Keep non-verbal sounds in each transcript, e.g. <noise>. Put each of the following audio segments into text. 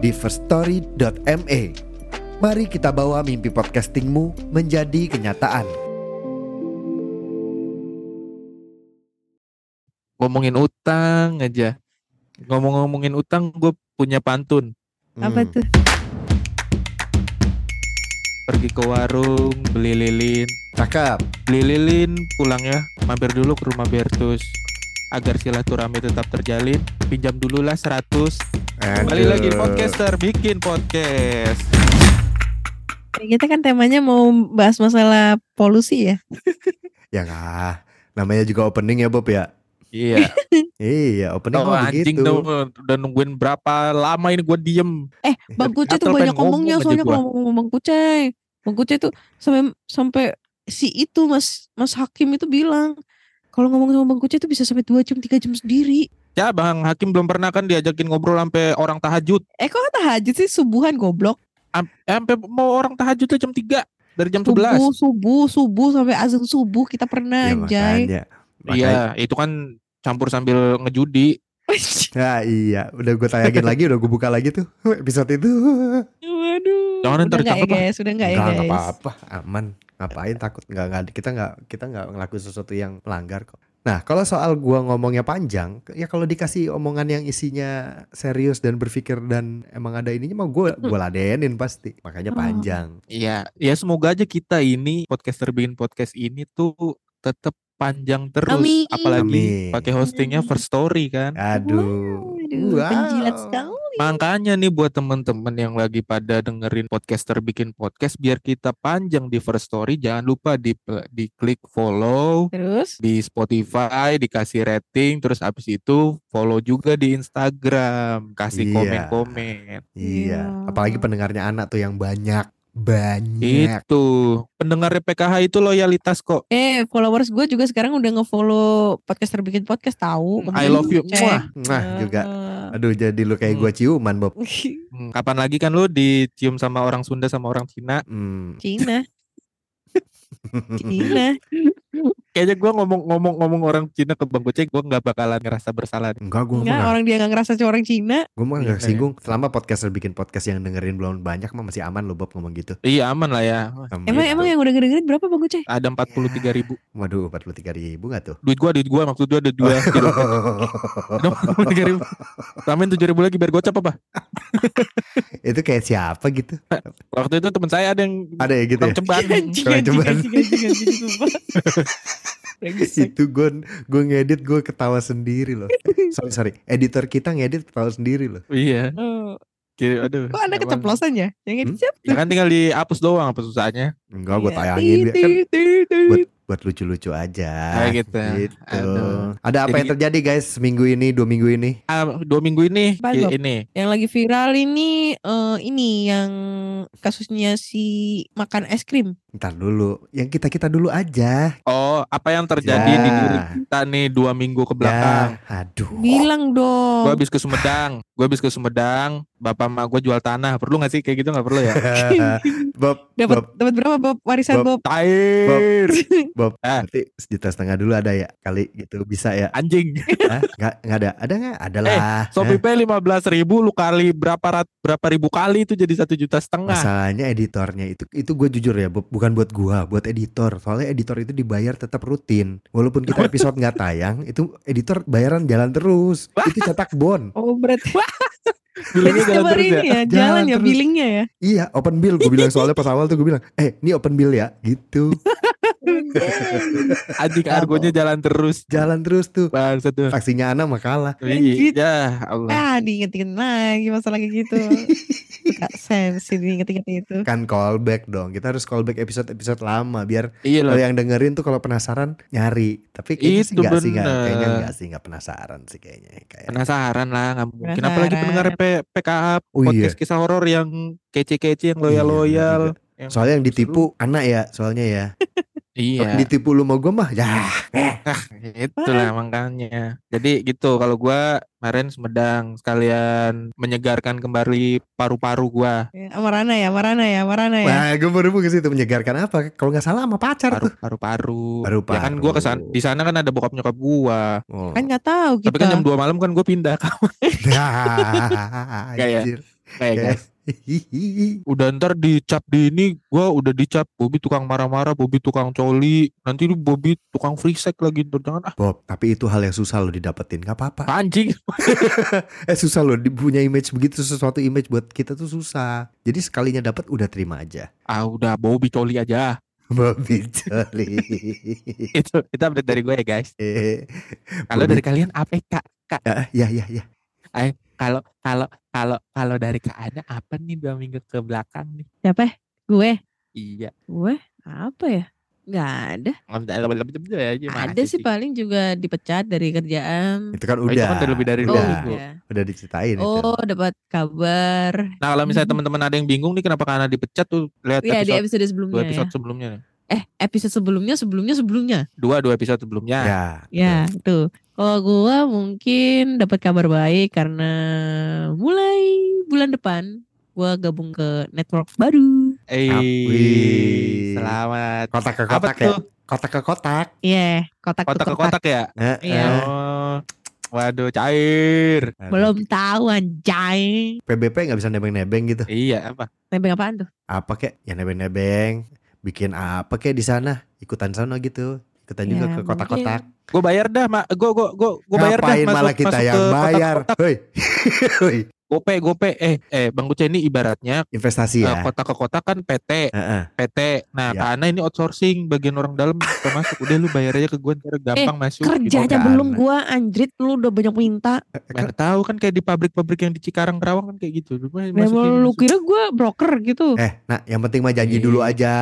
di firststory.me. Mari kita bawa mimpi podcastingmu menjadi kenyataan. ngomongin utang aja. Ngomong-ngomongin utang, gue punya pantun. Apa Hmm. tuh? Pergi ke warung, beli lilin. Cakep. Beli lilin, pulangnya mampir dulu ke rumah Bertus. Agar silaturahmi tetap terjalin, pinjam dulu lah 100. Kembali lagi podcaster, bikin podcast. Kita kan temanya mau bahas masalah polusi ya. <laughs> Ya kah. Namanya juga opening ya Bob ya. Iya. <laughs> Iya, opening Oh, anjing begitu. dong, udah nungguin berapa lama ini gue diem. Eh, Bang Kucai tuh banyak ngomongnya soalnya kalau ngomong Bang Kucai. Bang Kucai tuh sampai sampai si itu Mas Mas Hakim itu bilang kalau ngomong sama Bang Kucai tuh bisa sampai 2 jam 3 jam sendiri. Ya Bang Hakim belum pernah kan diajakin ngobrol sampai orang tahajud. Eh kok tahajud sih subuhan goblok. Am- eh, Sampai mau orang tahajud tuh jam 3 dari jam 11. Subuh, subuh, subuh sampai azan subuh kita pernah Ya, anjay. Iya, itu kan campur sambil ngejudi. Ya iya, udah gue tayangin lagi, udah gue buka lagi tuh episode itu. Waduh. Jangan udah ntar enggak ya ditangkap, ah. guys, udah enggak ya guys. enggak apa-apa, aman. Ngapain takut? Enggak, enggak, kita enggak kita enggak ngelakuin sesuatu yang melanggar kok. Nah, kalau soal gua ngomongnya panjang, ya kalau dikasih omongan yang isinya serius dan berpikir dan emang ada ininya mah gue gua ladenin pasti. Makanya Oh. panjang. Iya, ya semoga aja kita ini podcaster bikin podcast ini tuh tetap panjang terus, Amin. apalagi pakai hostingnya First Story kan. Aduh. Aduh, penjilat sekali. Makanya nih buat temen-temen yang lagi pada dengerin podcaster bikin podcast, biar kita panjang di First Story, jangan lupa di di klik follow Terus di Spotify, dikasih rating, terus abis itu follow juga di Instagram, kasih Iya. komen-komen. Iya, Iya. apalagi pendengarnya anak tuh yang banyak. Banyak. Itu pendengar PKH itu loyalitas kok. Eh, followers gue juga sekarang udah nge-follow podcaster bikin podcast tahu. Hmm, I love you. Cek. Nah, juga. Eh, Aduh, jadi lu kayak Hmm. gua ciuman, Bob. <laughs> Hmm, Kapan lagi kan lu dicium sama orang Sunda sama orang Cina? Hmm. Cina, <laughs> Cina. Kayaknya gua ngomong-ngomong ngomong orang Cina ke Bang Gocek, gua nggak bakalan ngerasa bersalah. Enggak, gua Enggak, orang dia gak ngerasa cuma orang Cina. Gue mah Iya, gak singgung Selama podcaster bikin podcast yang dengerin belum banyak mah masih aman loh Bob ngomong gitu Iya aman lah ya. Emang emang yang udah dengerin berapa Bang Ucai? Ada 43 ribu. Waduh 43 ribu gak tuh Duit gua, duit gua maksud gua ada dua. gitu. Ada 43 ribu. Tambahin 7 ribu lagi biar gocap apa? Itu kayak siapa gitu Waktu itu temen saya ada yang Ada ya gitu ya ceban. Anjing, Itu gue gue ngedit gue ketawa sendiri loh <laughs> Sorry sorry Editor kita ngedit ketawa sendiri loh Iya. Oh, Gitu, aduh. Kok ada emang. keceplosan ya? Yang ini Hmm? siapa? Ya kan tinggal dihapus doang apa susahnya. Enggak gue Iya. tayangin biar kan. Buat lucu-lucu aja Kayak gitu. Gitu. Aduh. Ada apa Jadi- yang terjadi guys Seminggu ini Dua minggu ini Ah, dua minggu ini Bob? ini Yang lagi viral ini eh ini yang kasusnya si makan es krim. Ntar dulu Yang kita-kita dulu aja oh apa yang terjadi Ya. di diri kita nih dua minggu ke belakang Ya Aduh Bilang dong. gue habis ke Sumedang gue habis ke Sumedang bapak emak gue jual tanah perlu gak sih kayak gitu nggak perlu ya <laughs> Bob Dapat Bob dapat berapa Bob warisan Bob. Bob? Tair Bob, <laughs> Ah. berarti sejuta setengah dulu ada ya kali gitu bisa ya? anjing Hah? Nggak nggak ada, ada nggak? Ada lah. Eh, Shopee Pay lima belas ribu lu kali berapa rat, berapa ribu kali itu jadi satu juta setengah Masalahnya editornya itu itu gue jujur ya, Bob, bukan buat gua, buat editor. Soalnya editor itu dibayar tetap rutin. Walaupun kita episode nggak tayang, <laughs> itu editor bayaran jalan terus. Itu cetak bon. Oh berarti <laughs> Billingnya jalan terus ya ini ya, Jalan jalan ya terus. billingnya ya. Iya, open bill. Gue bilang soalnya pas awal tuh gue bilang, eh ini open bill ya, gitu. <laughs> anjing argonya jalan terus Jalan terus tuh. bangsa tuh Taksinya anak mah kalah. Iya, ya Allah Ah diingetin lagi masalah kayak gitu. <laughs> Gak sensi nih inget-inget itu. kan callback dong. Kita harus callback episode-episode lama biar Iya kalau yang dengerin tuh kalau penasaran nyari. Tapi kayaknya sih Itu enggak sih, nggak. bener. kayaknya enggak sih, enggak penasaran sih kayaknya. Kayak Penasaran lah, nggak mungkin. Apalagi pendengar P- PKH Oh, podcast kisah horor yang kece-kece, yang loyal-loyal. Yang Soalnya yang seru. ditipu anak ya, soalnya ya. <laughs> Iya. Ditipu lu mau gue mah, ya. Itulah makanya. Jadi gitu kalau gua kemarin Sumedang sekalian menyegarkan kembali paru-paru gua. Ya, Sama Rana ya, sama Rana ya, sama Rana ya. Wah, gue baru mau ke situ menyegarkan apa? Kalau nggak salah sama pacar Paru tuh. paru-paru. Paru-paru. Ya kan gua kesan di sana kan ada bokap nyokap gua. Oh. Kan nggak tahu kita. Tapi kan jam 2 malam kan gua pindah <laughs> Kayak- Anjir. kayak Kayak- guys. <laughs> Udah ntar dicap di ini gua udah dicap Bobby tukang marah-marah, Bobby tukang coli. Nanti lu Bobby tukang free sex lagi ntar jangan ah Bob, tapi itu hal yang susah lo didapetin. Gak apa-apa. anjing. <laughs> Eh susah loh, di- punya image begitu sesuatu image buat kita tuh susah. Jadi sekalinya dapat udah terima aja. Ah udah Bobby coli aja. Bobby Jolly. <laughs> itu itu update dari gue ya guys. Eh, Kalau dari kalian apa kak? Kak Ah, ya ya ya. Kalau kalau kalau kalau dari Kak Ana apa nih dua minggu ke belakang nih? Siapa? Gue. Iya. Gue apa ya? Nggak ada. Ada sih Paling juga dipecat dari kerjaan. Itu kan Oh, udah. itu kan udah lebih dari Oh, dua udah, minggu. iya. udah diceritain itu. Oh, dapat kabar. Nah kalau misalnya teman-teman ada yang bingung nih kenapa Kak Ana dipecat tuh lihat Iya di episode episode sebelumnya episode ya. sebelumnya. Eh, episode sebelumnya sebelumnya sebelumnya. Dua dua episode sebelumnya. Ya. Ya, tuh. Kalau gua mungkin dapat kabar baik karena mulai bulan depan gua gabung ke network baru. Eh, selamat. Kotak ke Apa kotak ya. tuh? Kotak ke kotak. Iya, kotak Kotak ke ke kotak ya? Eh, Iya. eh. Oh, waduh cair. Belum tahu anjay. PBP nggak bisa nebeng-nebeng gitu. Iya apa? Nebeng apaan tuh? Apa kek? Ya nebeng-nebeng. Bikin apa kek di sana? Ikutan sana gitu. Ikutan juga Ya, ke kotak-kotak. Gue bayar dah, mak. Gue gue gue gue bayar dah. Ngapain masuk- malah kita masuk yang ke bayar? Hoi. Hoi. <laughs> Gope, gope. Eh, eh, Bang Uce ini ibaratnya Investasi eh, ya. kotak ke kotak kan PT, Heeh. PT. Nah, Ya. karena ini outsourcing, bagian orang dalam bisa masuk. Udah lu bayar aja ke gue ntar gampang masuk. Eh, Kerja gitu. aja belum gua anjrit lu udah banyak minta. Mana tahu kan kayak di pabrik-pabrik yang di Cikarang Kerawang kan kayak gitu. Lu masukin, lu masuk. kira gua broker gitu. Eh, nah yang penting mah janji dulu Iya. aja.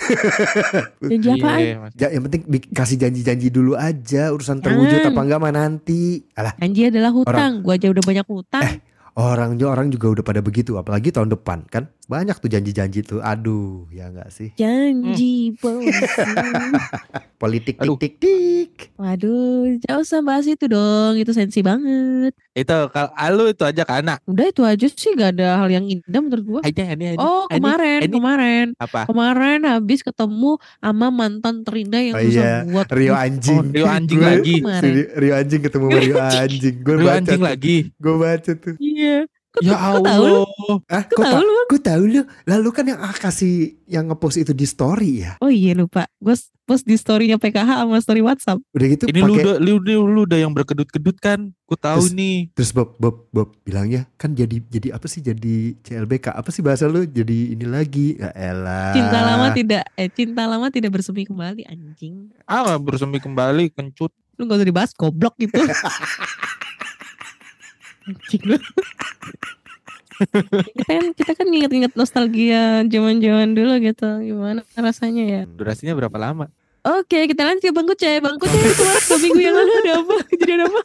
<laughs> Janji apaan? Iya, Mas. Ja, yang penting kasih janji-janji dulu aja. Urusan terwujud Jangan. apa enggak mah nanti. Alah, Janji adalah hutang. Gua aja udah banyak hutang. Eh, orang orang juga udah pada begitu. Apalagi tahun depan kan. Banyak tuh janji-janji tuh. Aduh, ya enggak sih. Janji Hmm. <laughs> Politik tik tik tik. Waduh, jangan usah bahas itu dong. Itu sensi banget. Itu kalau ah, lu itu aja kan anak. Udah itu aja sih gak ada hal yang indah menurut gua. Aja ini, ini, Oh kemarin, ini. kemarin. apa? Kemarin habis ketemu sama mantan terindah yang Oh susah iya, buat Rio anjing. on. Rio anjing lagi. Kemarin. Si Rio anjing ketemu Rio <laughs> anjing. Gue baca anjing tuh. lagi. Gue baca tuh. Iya. Kok, Ya kok tahu lu? Allah. Ah, Kok kok tahu tahu? lu? Gue tahu lu. Lalu kan yang ah, kasih yang ngepost itu di story ya. Oh iya lupa. Gue post di storynya PKH sama story WhatsApp. Udah gitu Ini lu pakai udah lu, lu, lu udah yang berkedut-kedut kan? Ku tahu Terus- nih. terus Bob Bob Bob bilangnya kan jadi jadi apa sih jadi CLBK apa sih bahasa lu jadi ini lagi ya elah Cinta lama tidak eh cinta lama tidak bersemi kembali anjing. Ah bersemi kembali kencut. Lu gak usah dibahas goblok gitu. <laughs> <laughs> kita kan kita kan inget-inget nostalgia zaman-zaman dulu gitu. Gimana rasanya ya? Durasinya berapa lama? Oke, kita lanjut ke Bang Kuce. Bang Kuce kemarin dua minggu yang lalu ada apa? <laughs> Kejadian apa?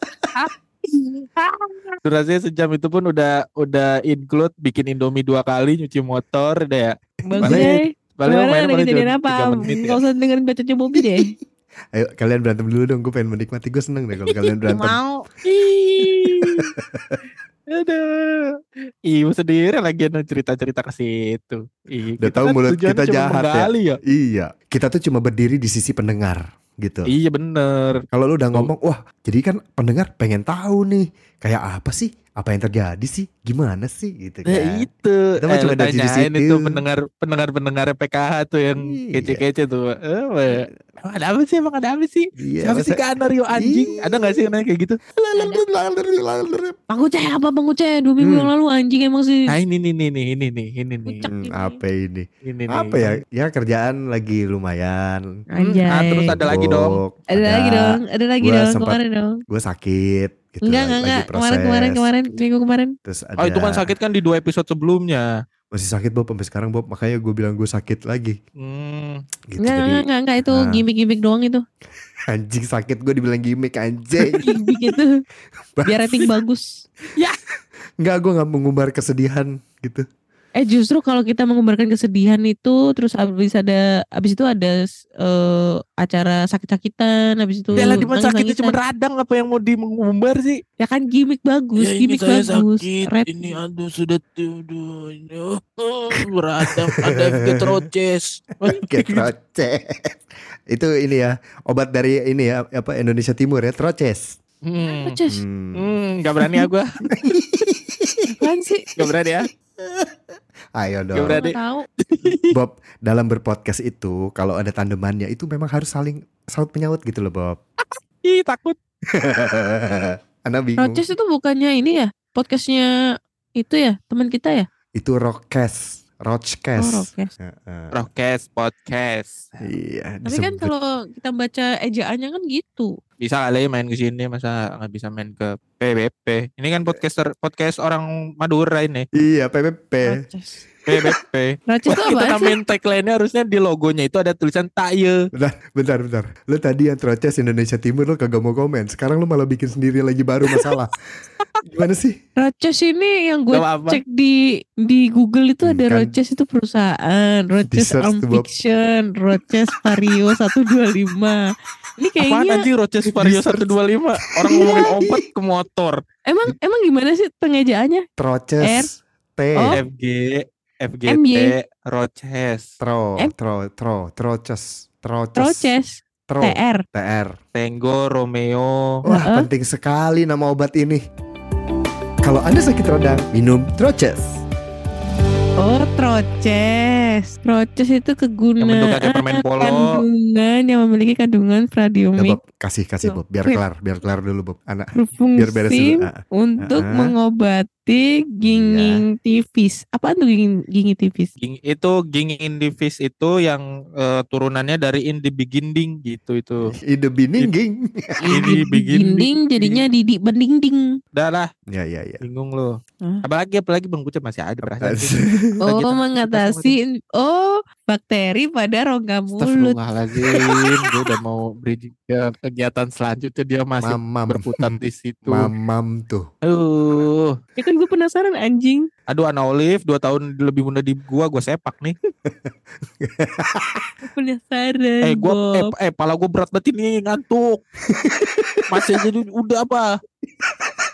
<laughs> Durasinya sejam itu pun udah udah include bikin Indomie dua kali, nyuci motor, deh ya. Bang Paling- Kuce, Paling kemarin main ada kejadian apa? tiga menit ya. Gak usah dengerin bacotnya Bobby deh. ayo kalian berantem dulu dong gue pengen menikmati gue seneng deh kalau kalian berantem Mau. <laughs> Aduh. Ibu sendiri lagi cerita-cerita ke situ. Ih, Udah tahu kan mulut kita jahat ya. ya. iya kita tuh cuma berdiri di sisi pendengar gitu Iya bener. kalau lu udah ngomong wah jadi kan pendengar pengen tahu nih kayak apa sih apa yang terjadi sih gimana sih gitu kan Ya itu. Kita mah Eh, cuma dari situ. itu pendengar pendengar pendengar PKH tuh yang Iya. kece-kece tuh. Eh, weh. emang ada apa sih? Emang ada apa sih? iya Siapa sih masa- kan Rio anjing? Iya. Ada gak sih yang nanya kayak gitu? Bang Kuce apa Bang Kuce? Dua minggu Hmm. yang lalu anjing emang sih. Nah ini nih nih nih ini nih ini nih. Hmm, apa ini ini nih. apa ya ya kerjaan lagi lumayan Hmm, ah, terus Anjay. ada lagi dong. Sibuk, Ada lagi dong, ada lagi Gua dong, sempat- kemarin dong. gue sakit gitu. Enggak, lagi- enggak. Kemarin, kemarin, kemarin, minggu kemarin. Terus ada Oh itu kan sakit kan di dua episode sebelumnya. masih sakit Bob sampai sekarang Bob makanya gue bilang gue sakit lagi Hmm. gitu Enggak, jadi enggak, enggak, enggak, itu Nah. gimmick-gimmick doang itu. <laughs> anjing sakit gue dibilang gimmick anjing <laughs> Gimmick itu. Biar rating bagus. <laughs> Enggak gue nggak mengumbar kesedihan gitu Eh justru kalau kita mengumbarkan kesedihan itu terus habis ada habis itu ada eh, acara sakit-sakitan habis itu Ya lah di mana sakitnya nangis-nangisan. cuma radang apa yang mau dimengumbar sih? ya kan gimmick bagus, Ya, gimmick bagus. Red- Ini aduh sudah. Ini, oh, beradab ada FG troces. <laughs> Kayak troces itu ini ya obat dari ini ya apa Indonesia Timur ya troces Hmm. Roces, Hmm. Hmm, gak berani ya gue. <laughs> apaan sih? Gak berani ya. ayo Gak dong berani. Nggak tahu. Bob dalam berpodcast itu kalau ada tandemannya itu memang harus saling saut penyaut gitu loh Bob Ih takut. <laughs> Anda bingung Roces itu bukannya ini ya? Podcastnya itu ya teman kita ya? itu rockcast Oh, rockcast Rockcast. Heeh. Podcast, podcast. iya Tapi kan disebut. kalau kita baca ejaannya kan gitu. Bisa kali main ke sini masa nggak bisa main ke PBP. Ini kan podcaster podcast orang Madura ini. iya PPP Roces. PBP. Roces itu Wah, kita apaan sih? tambahin tagline-nya harusnya di logonya itu ada tulisan taye. bentar bentar lu tadi yang troces Indonesia Timur lu kagak mau komen sekarang lu malah bikin sendiri lagi baru masalah <laughs> gimana sih Roces ini yang gue cek di di Google itu ada kan. Roces itu perusahaan, Di-search Arm. Fiction, Roces Vario <laughs> 125. Ini Apaan kayaknya anjing Roches Vario Di-search. 125 Orang ngomongin obat ke motor emang emang gimana sih pengejaannya? troces T Oh. FG FGT MY. Roches tro M- tro tro troces troces Roces tro TR. TR Tango Romeo Wah Heeh. penting sekali nama obat ini Kalau anda sakit radang minum troces Oh, Troces. Troces itu kegunaan kayak permen polo. kandungan yang memiliki kandungan pradiumik Bob kasih kasih Bob biar kelar biar kelar dulu Bob anak biar beres berfungsi dulu Ah, untuk Ah. mengobati ginging tipis. Apaan tuh ginging, ginging tipis? Ging, itu Ging Indivis itu yang eh, turunannya dari In the Beginning gitu itu. <laughs> ide bininging Ini <laughs> begini. Ginding jadinya didi bending-ding. Udah lah, ya ya ya bingung lo. Apalagi apalagi Bang Kucep masih ada perasaan. Oh, mengatasi oh bakteri pada rongga mulut. Astagfirullahaladzim Gue udah mau <laughs> bridging ke kegiatan selanjutnya Dia masih mamam berputar di situ mamam tuh Aduh Ya kan gue penasaran anjing. Aduh Ana Olive 2 tahun lebih muda di gua Gue sepak nih Gue <laughs> penasaran. Eh gua eh, Bob. eh pala gue berat banget ini ngantuk Masih jadi udah apa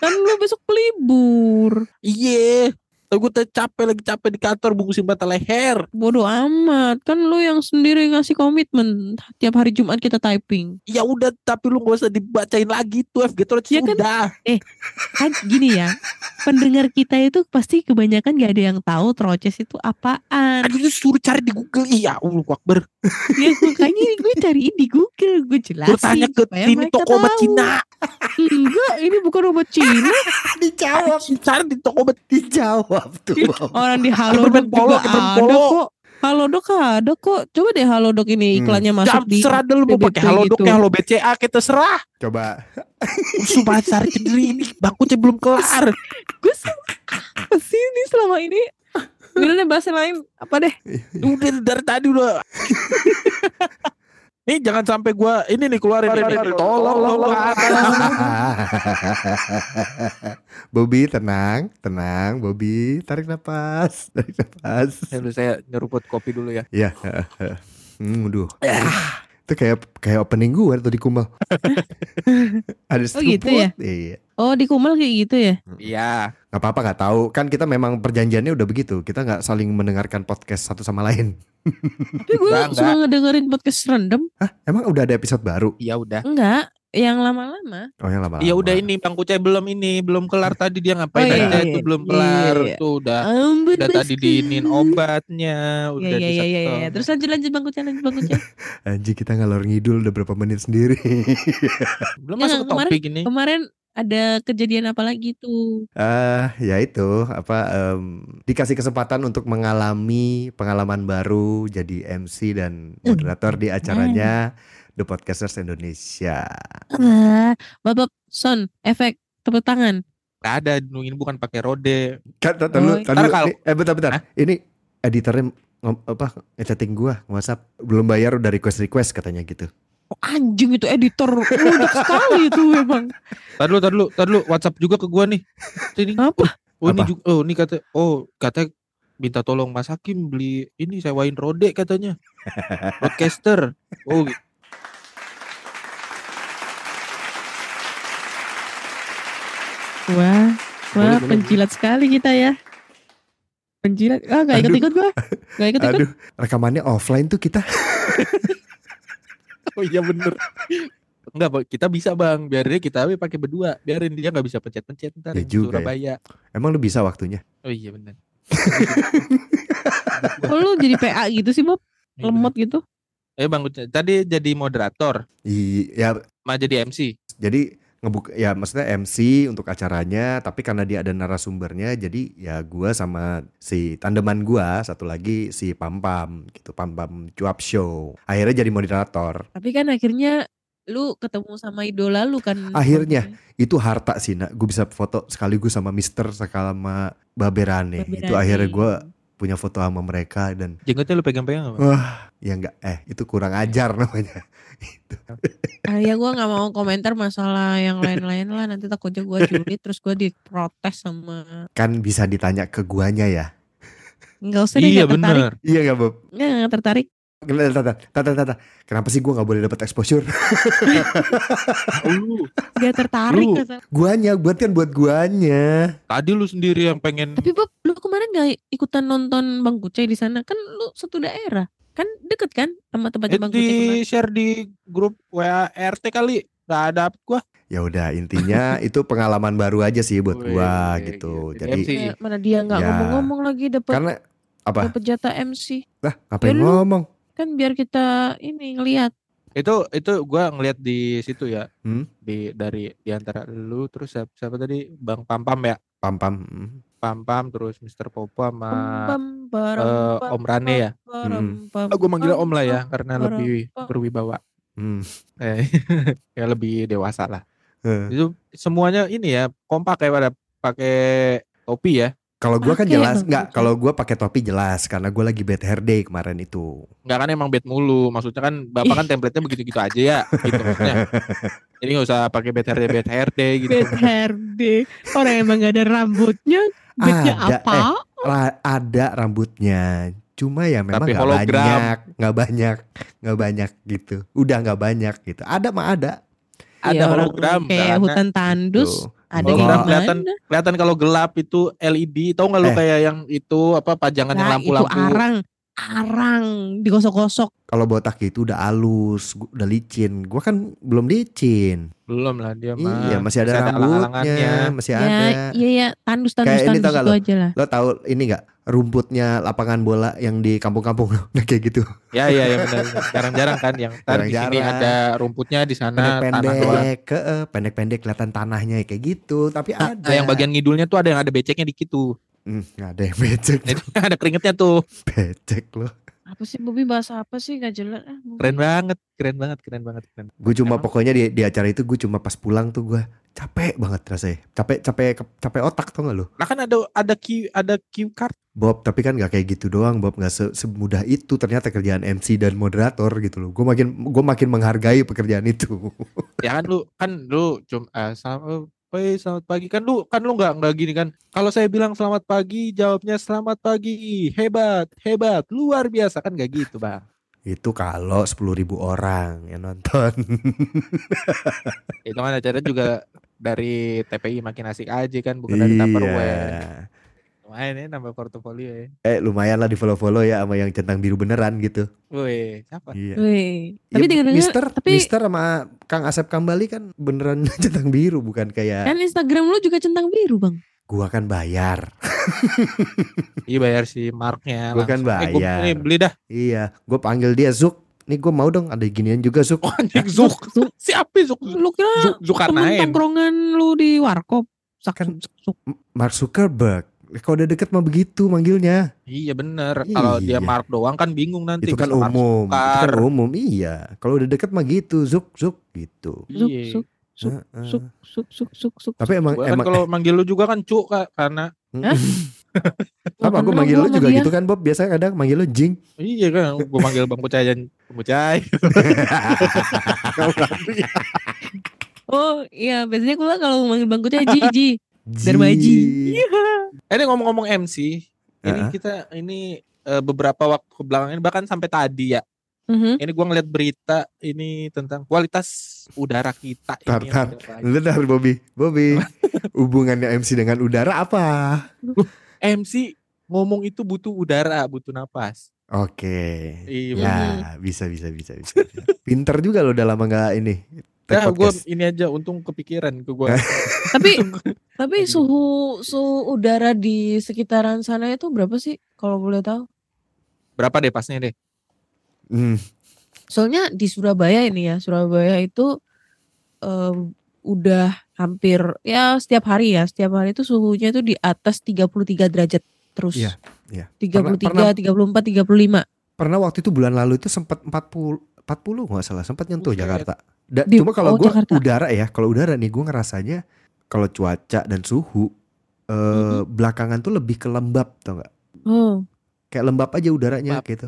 kan lu besok libur. Iya Tapi gue capek lagi capek di kantor bungkusin batang leher Bodoh amat. Kan lu yang sendiri ngasih komitmen tiap hari Jumat kita typing. Ya udah tapi lu gak usah dibacain lagi tuh FG Torch Ya kan? udah Kan gini ya. pendengar kita itu pasti kebanyakan gak ada yang tahu troces itu apaan. Aduh suruh cari di Google Iya Allah Akbar ya makanya gue cariin di Google. Gue jelasin. Gue tanya ke ini mereka toko obat. Cina Enggak, ini bukan obat Cina. <laughs> dijawab Cari di toko obat dijawab tuh. Orang di Halodoc juga ada polo. kok. Halodoc ada kok. Coba deh Halodoc ini Hmm. iklannya masuk Jam di serah dulu mau pakai halo dok gitu. ya halo BCA kita serah. coba Sumpah cari sendiri ini bangkunya belum kelar. Gue apa sih ini selama ini? Udah deh bahas yang lain apa deh? Udah dari tadi udah. <laughs> Nih jangan sampai gua ini nih keluarin ini. Tolong tolong. <laughs> Bobby tenang tenang Bobby tarik nafas <laughs> tarik nafas Ya, udah, saya nyeruput kopi dulu ya. ya hmm, aduh Ah, itu kayak kayak opening gue tuh di Kumal <laughs> ada Oh, gitu ya? iya Oh di Kumal kayak gitu ya? Iya. nggak apa-apa nggak tahu kan kita memang perjanjiannya udah begitu kita nggak saling mendengarkan podcast satu sama lain Tapi gue Enggak, suka ngedengerin podcast random. emang udah ada episode baru Ya udah. Enggak, yang lama-lama. oh yang lama Ya udah ini Bang Kucai belum ini belum kelar tadi dia ngapain Oh, aja iya, itu iya. belum Iya, kelar iya. tuh udah Ampun udah tadi diinin obatnya Ya udah ya ya ya, disetel. ya. Terus lanjut lanjut bang Kucai lanjut bang Kucai. <laughs> anjing kita ngalor ngidul udah berapa menit sendiri belum Ya, masuk ke kemarin- topik ini. Kemarin ada kejadian apa lagi tuh? Ah, ya itu apa em, dikasih kesempatan untuk mengalami pengalaman baru jadi MC dan moderator di acaranya The Podcasters Indonesia. Ah, Bapak Son, efek tepuk tangan. Gak ada, ini bukan pakai rode. Kan tar- tar dulu, Oh, tar dulu. eh bentar bentar. Hah? Ini editornya ngom- apa ngechatting gua WhatsApp belum bayar udah request request katanya gitu. Oh, anjing itu editor unik sekali itu memang. Tadi dulu, tadi dulu, tadi dulu WhatsApp juga ke gua nih. Ini. Apa? Oh, ini Apa? juga oh, ini kata oh, kata minta tolong Mas Hakim beli ini sewain rode katanya. Broadcaster. Oh, gitu. Wah, wah boleh, penjilat sekali kita ya. Penjilat. Ah, gak ikut-ikut gua. Gak ikut-ikut. Aduh, rekamannya offline tuh kita. <laughs> Oh iya bener. Enggak, Pak, kita bisa bang. Biarin kita pakai berdua. Biarin dia nggak bisa pencet-pencet ntar. Ya di juga ya. Surabaya. Emang lu bisa waktunya? Oh iya bener. Kok lu jadi PA gitu sih, Bob? Iya, Lemot gitu. Eh bang, tadi jadi moderator. Iya, Mah jadi MC. jadi ngebuk ya maksudnya MC untuk acaranya tapi karena dia ada narasumbernya jadi ya gua sama si tandeman gua satu lagi si Pam Pam gitu Pam Pam cuap show akhirnya jadi moderator Tapi kan akhirnya lu ketemu sama idola lu kan. Akhirnya. itu harta sih nak gue bisa foto sekaligus sama Mister sama Baberane itu Baberane. akhirnya gua punya foto sama mereka dan Jenggotnya lu pegang-pegang Bang? wah ya enggak eh itu kurang ajar namanya. <laughs> Ah ya gue nggak mau komentar masalah yang lain-lain lah. Nanti takutnya gue julid terus gue diprotes sama kan bisa ditanya ke guanya ya. Nggak usah deh Iya nggak tertarik. bener. iya nggak Bob? Nggak nggak tertarik Tata, tata, tata. Kenapa sih gua nggak boleh dapat exposure? Lu. nggak tertarik Lu. Guanya, buat kan buat guanya. Tadi lu sendiri yang pengen tapi Bob lu kemarin nggak ikutan nonton Bang Kucai di sana kan lu satu daerah kan deket kan sama tempatnya eh, Bang Kucai di kemarin share di grup WA RT kali. Gak ada gua. Ya udah, intinya <laughs> itu pengalaman baru aja sih buat gua Wih, gitu. gitu. Jadi MC. Eh, mana dia nggak Ya. ngomong-ngomong lagi dapat karena apa? dapat jatah MC Lah, ngapain Ya lu- ngomong? Kan biar kita ini ngelihat Itu itu gua ngeliat di situ ya. Hmm? Di dari di antara lu terus siapa, siapa tadi? Bang Pam Pam ya. Pam pam. Hmm. Pam Pam terus Mr. Popo sama pem, barem, eh, pem, Om Rane ya. pem, Ah, gue manggilnya pem, Om lah ya karena bareng, lebih berwibawa. Hmm. Eh, <laughs> ya lebih dewasa lah. Eh. Itu semuanya ini ya kompak kayak pada pakai topi ya. Kalau gua kan jelas nggak. Kalau gua pakai topi jelas karena gua lagi bad hair day kemarin itu. Enggak kan emang bed mulu. Maksudnya kan Bapak kan template-nya begitu-gitu aja ya gitu maksudnya. <laughs> Jadi nggak usah pakai bed hair day, bed hair day gitu. Bad hair day. Orang emang gak ada rambutnya. Bednya Ada, apa? eh. Ra- ada rambutnya. Cuma ya memang Tapi nggak hologram. banyak, nggak banyak, nggak banyak gitu. Udah nggak banyak gitu. Ada mah ada. Ada Ya, orang hologram Kayak hutan tandus. Tuh. Ada Hologram yang kelihatan kelihatan kalau gelap itu LED. Tahu nggak lu Eh. kayak yang itu apa pajangan yang Nah, itu lampu-lampu. arang. Arang. Digosok-gosok. Kalau botak itu udah halus, udah licin. Gua kan belum licin. Belum lah dia mah. Iya, masih ada rambutnya, alang-alangannya. masih Ya, ada. iya ya. Tandus-tandus Kayak ini tandus tau gak itu lo? aja lah. Lo tahu ini nggak rumputnya lapangan bola yang di kampung-kampung <laughs> Nah, kayak gitu. Ya iya ya benar. Jarang-jarang kan yang tadi di sini Jarang-jarang. ada rumputnya di sana. Pendek-pendek, ke pendek-pendek kelihatan tanahnya kayak gitu. Tapi ada. Nah, yang bagian ngidulnya tuh ada yang ada beceknya dikit tuh. Hmm, nggak ada yang becek, Jadi <laughs> ada keringetnya tuh. becek lo. Apa sih Bobi bahasa apa sih gak jelas ah. Keren banget, keren banget, keren banget, keren. Gue cuma Emang? pokoknya di, di acara itu gue cuma pas pulang tuh gue capek banget rasanya. Capek capek capek otak tau gak lo? Nah kan ada ada Q ada Q card. Bob tapi kan nggak kayak gitu doang Bob nggak se- semudah itu ternyata kerjaan MC dan moderator gitu loh. Gue makin gue makin menghargai pekerjaan itu. Ya kan lu kan lu cuma eh, sama Woi selamat pagi. Kan lu kan lu nggak nggak gini kan? Kalau saya bilang selamat pagi jawabnya selamat pagi. Hebat hebat. Luar biasa. Kan gak gitu bang. Itu kalau 10.000 ribu orang yang nonton. itu kan acara juga dari TPI makin asik aja kan bukan dari Tupperware. iya. Lumayan ya nambah portofolio ya Eh lumayan lah di follow-follow ya sama yang centang biru beneran gitu. Woi siapa Iya. Wih. Ya, Tapi dengar-dengar Mister, tapi Mister sama Kang Asep Kambali kan beneran <laughs> centang biru bukan kayak kan Instagram lu juga centang biru, Bang. gua kan bayar. <laughs> iya bayar si Marknya Gua kan langsung. Eh, gua- bayar. nih, beli dah Iya, gua panggil dia Zuk. Nih gua mau dong ada ginian juga Zuk. oh, anjing Zuk <laughs> Zuk. siapa Zuk Lu kira Zuk temen Zulkarnain tongkrongan lu di warkop? Sak, Kan-. Mark Zuckerberg. Kalau udah deket mah begitu manggilnya. iya bener kalau dia Iya. Mark doang kan bingung nanti itu kan umum. Itu kan umum. Iya. Kalau udah deket mah gitu, Zuk, Zuk gitu. Zuk, Iya. suk, suk Heeh. suk suk suk suk suk. Tapi emang Gua kan emang kalau manggil lu juga kan cuk Kak, karena Hah? apa aku manggil lu juga gitu kan Bob biasanya kadang manggil lu Jing iya kan gue manggil Bang Pucai dan Bang Pucai. <laughs> Oh iya biasanya gue kalau manggil bangkunya Ji Ji. Darmaji. Eh, Ini ngomong-ngomong MC, ini Heeh. kita ini eh, beberapa waktu kebelakangan ini bahkan sampai tadi ya. Mhm. Ini gua ngeliat berita ini tentang kualitas udara kita Tar, ini. tar. Bentar Bobby Bobby Hubungannya MC dengan udara apa? MC ngomong itu butuh udara, butuh napas. Oke Iya. Ya bisa bisa bisa bisa. Pinter juga lo udah lama ini Ya, take gue ini aja untung kepikiran ke gue. <laughs> Tapi <laughs> tapi suhu suhu udara di sekitaran sana itu berapa sih kalau boleh tahu? Berapa deh pasnya deh? Hmm, Soalnya di Surabaya ini ya, Surabaya itu eh, udah hampir ya setiap hari ya, setiap hari itu suhunya itu di atas 33 derajat terus. Iya, iya. 33, Pernah- 34, 35. Pernah waktu itu bulan lalu itu sempat 40 40 nggak salah sempat nyentuh Buset. Jakarta. Da- Di- cuma kalau oh, gue Jakarta. udara ya, kalau udara nih gue ngerasanya kalau cuaca dan suhu eh Mhm. belakangan tuh lebih ke lembab tau nggak? Oh. Kayak lembab aja udaranya Lembab. gitu.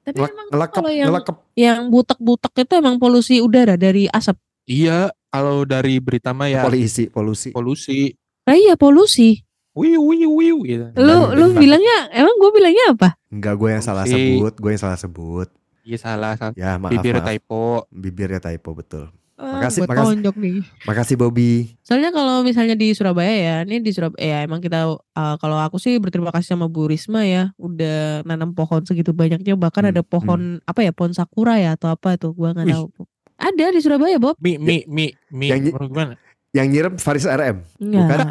Tapi Ngelek- emang kalau yang yang butek-butek itu emang polusi udara dari asap. Iya, kalau dari berita mah ya polusi, polusi. polusi. Nah iya polusi. Wiu wiu wiu gitu. Lu lu bilangnya emang gue bilangnya apa? Enggak gue yang salah sebut, gue yang salah sebut. Iya salah, salah. Ya maaf, Bibir maaf. typo. Bibirnya typo betul. Ah, Makasih, makasih. tonjok nih. Makasih Bobby. Soalnya kalau misalnya di Surabaya ya, ini di Surabaya ya emang kita uh, kalau aku sih berterima kasih sama Bu Risma ya, udah nanam pohon segitu banyaknya bahkan Hmm, ada pohon apa ya, pohon sakura ya atau apa tuh, gua nggak tahu. Ada di Surabaya, Bob? Mi mi mi mi. Yang gimana? Yang nyirem Faris RM. Enggak.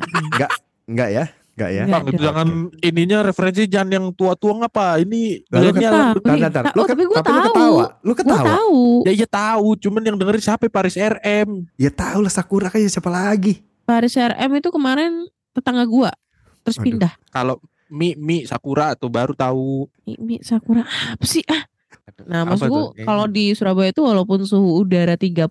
Enggak ya? Enggak ya? Bang, itu jangan ininya referensi jangan yang tua-tua ngapa? Ini milenial. Tahu Tar, nih. tar, tar. Ta- Lu tapi gua tapi lu tahu. ketawa. Lu Gua ketawa. tahu. Ya iya tahu, cuman yang dengerin siapa Paris RM. Ya tahu lah Sakura kan siapa lagi? Paris RM itu kemarin tetangga gua. Terus Aduh. pindah. Kalau Mi Mi Sakura tuh baru tahu. Ini Sakura apa sih? Ah, Nah, Apa maksudku tuh? kalau di Surabaya itu walaupun suhu udara 34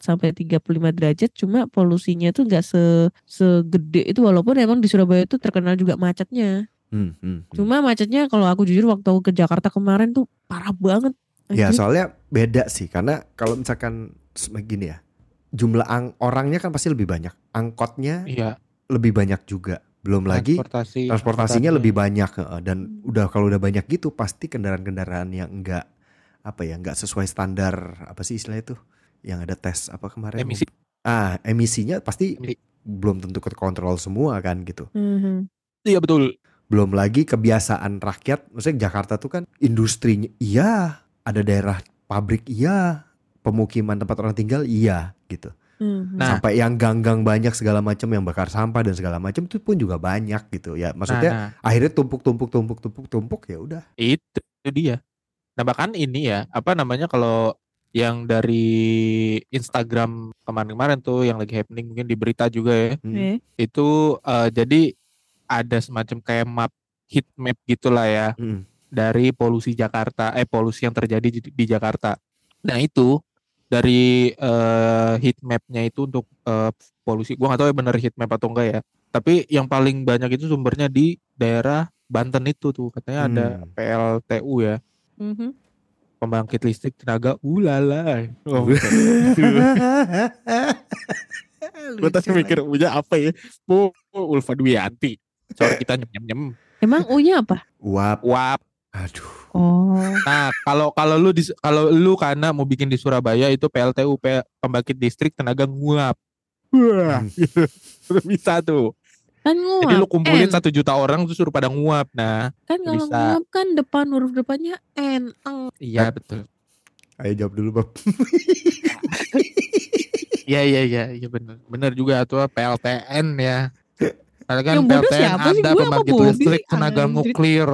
sampai 35 derajat cuma polusinya tuh nggak se segede itu walaupun emang di Surabaya itu terkenal juga macetnya. Hmm, hmm, hmm. Cuma macetnya kalau aku jujur waktu aku ke Jakarta kemarin tuh parah banget. Ya soalnya beda sih karena kalau misalkan gini ya jumlah ang- orangnya kan pasti lebih banyak, angkotnya Iya, lebih banyak juga. Belum lagi transportasi. transportasinya lebih banyak heeh. dan udah kalau udah banyak gitu pasti kendaraan-kendaraan yang enggak apa ya enggak sesuai standar apa sih istilahnya itu yang ada tes apa kemarin emisi. ah emisinya pasti Emisi. belum tentu kontrol semua kan gitu Mhm. Iya betul. belum lagi kebiasaan rakyat maksudnya Jakarta tuh kan industrinya iya ada daerah pabrik iya pemukiman tempat orang tinggal iya gitu Mhm. Nah, sampai yang gang-gang banyak segala macam yang bakar sampah dan segala macam itu pun juga banyak gitu ya maksudnya nah, nah, akhirnya tumpuk tumpuk tumpuk tumpuk tumpuk ya udah itu, itu dia. Nah bahkan ini ya apa namanya kalau yang dari Instagram kemarin-kemarin tuh yang lagi happening mungkin di berita juga ya Hmm. Itu eh, jadi ada semacam kayak map heat map gitulah ya Mm. dari polusi Jakarta eh polusi yang terjadi di, di Jakarta. Nah itu dari eh, heat mapnya itu untuk eh, polusi gua nggak tahu ya benar heat map atau enggak ya. Tapi yang paling banyak itu sumbernya di daerah Banten itu tuh katanya ada Hmm. PLTU ya Mhm. pembangkit listrik tenaga ulala. Oh, gue <laughs> tadi mikir punya apa ya? Bu Ulfa Dwianti. Soal kita nyem nyem nyem. Emang U-nya apa? Uap. Wap. Aduh. Oh. Nah, kalau kalau lu di kalau lu karena mau bikin di Surabaya itu PLTU pembangkit listrik tenaga nguap. Wah, <laughs> Udah bisa tuh. Kan nguap. Jadi lu kumpulin satu juta orang tuh suruh pada nguap. Nah, Kan kalau bisa. nguap kan depan huruf depannya N. Eng. iya betul. Ayo jawab dulu Bob. <laughs> Iya iya iya iya benar. Benar juga tuh PLTN ya. Karena kan Yang PLTN ada pembangkit listrik tenaga nuklir.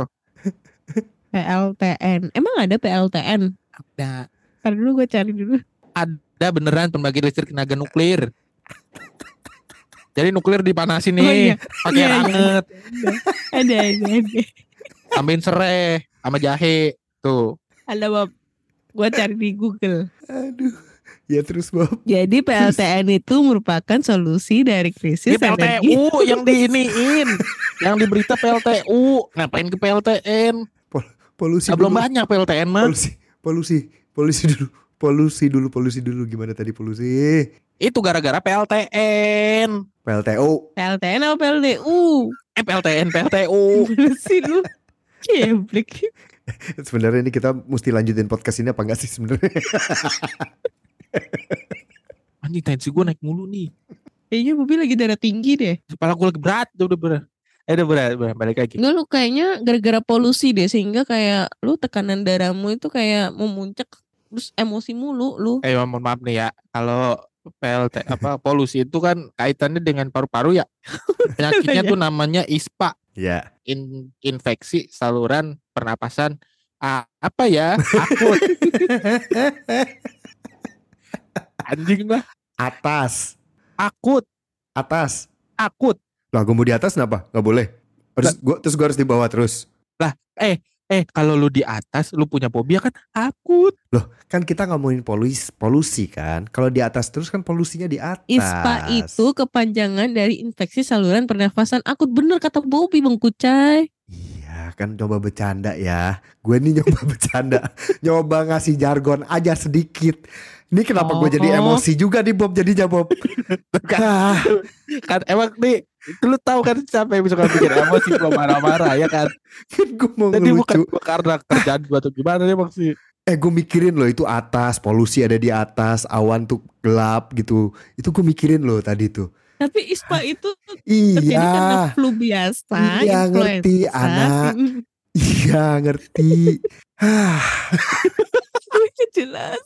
PLTN. Emang ada PLTN? Nah, Ntar dulu gue cari dulu. ada beneran pembangkit listrik tenaga nuklir. Jadi nuklir dipanasin nih, Oh, iya. pakai Iya, iya. anget, Ada, ada, ada. tambahin serai sama jahe. Tuh. Ada Bob. Gue cari di Google. Aduh. Ya terus Bob. Jadi PLTN itu merupakan solusi dari krisis energi. PLTU yang diiniin. yang di berita PLTU. Ngapain ke PLTN? Polusi Ah, belum dulu. banyak PLTN mah. Polusi, polusi, polusi dulu. Polusi dulu, polusi dulu. Gimana tadi polusi? Itu gara-gara PLTN. PLTO. PLTN apa PLTU? Eh PLTN, PLTU. Gimana sih lu? Ceblek. Sebenarnya ini kita mesti lanjutin podcast ini apa enggak sih sebenarnya? <laughs> Anjing tensi gue naik mulu nih. Kayaknya Bobi lagi darah tinggi deh. Kepala gue lagi berat. Udah berat. Eh udah berat, berat. Balik lagi. Enggak lu kayaknya gara-gara polusi deh sehingga kayak lu tekanan darahmu itu kayak memuncak terus emosi mulu lu. Eh mohon maaf nih ya. Kalau PLT apa <laughs> polusi itu kan kaitannya dengan paru-paru ya. <laughs> Penyakitnya tuh namanya ISPA. ya. In- infeksi saluran pernapasan ah, apa ya? Akut. Anjing lah. Atas. Akut, Atas. akut. Lah gue mau di atas kenapa? Gak boleh. Terus gue terus gue harus di bawah terus. Eh kalau lu di atas lu punya fobia kan akut. Kan kita ngomongin polusi, polusi kan. Kalau di atas terus kan polusinya di atas. ISPA itu kepanjangan dari infeksi saluran pernafasan akut bener kata Bobi Bang Kucai. Iya kan coba bercanda ya. Gue nih nyoba <laughs> bercanda. nyoba ngasih jargon aja sedikit. Ini kenapa gue jadi Oh. emosi juga nih Bob jadinya Bob. Ah, <laughs> Kan emang nih lu tahu kan siapa yang bisa bikin emosi gua marah-marah ya kan. kan gue mau Jadi bukan ngelucu. gua karena kerjaan gua atau gimana nih maksud Eh gue mikirin loh itu atas. Polusi ada di atas. Awan tuh gelap gitu. Itu gue mikirin loh tadi tuh. Tapi ISPA itu terjadi karena Iya. flu biasa, Iya, ngerti, anak. Iya ngerti. <laughs>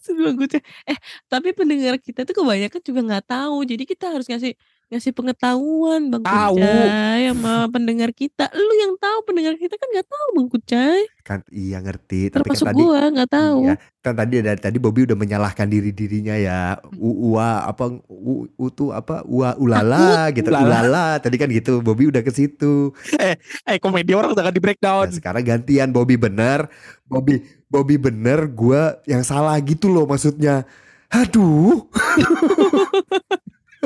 <laughs> Bang Kucai. Eh tapi pendengar kita tuh kebanyakan juga nggak tahu. Jadi kita harus ngasih ngasih pengetahuan Bang Tahu. Kucai sama pendengar kita. Lu yang tahu pendengar kita kan nggak tahu Bang Kucai. kan iya ngerti. Tapi Termasuk kan tadi gua nggak tahu. Iya, kan tadi dari tadi Bobby udah menyalahkan diri dirinya ya. U, ua apa u, u tuh apa ua ulala gitu. ulala. Ulala tadi kan gitu. Bobby udah ke situ. Eh komedi orang jangan di breakdown. Nah, sekarang gantian Bobby bener. Bobby Bobby bener, gua yang salah gitu loh maksudnya. Aduh. <laughs>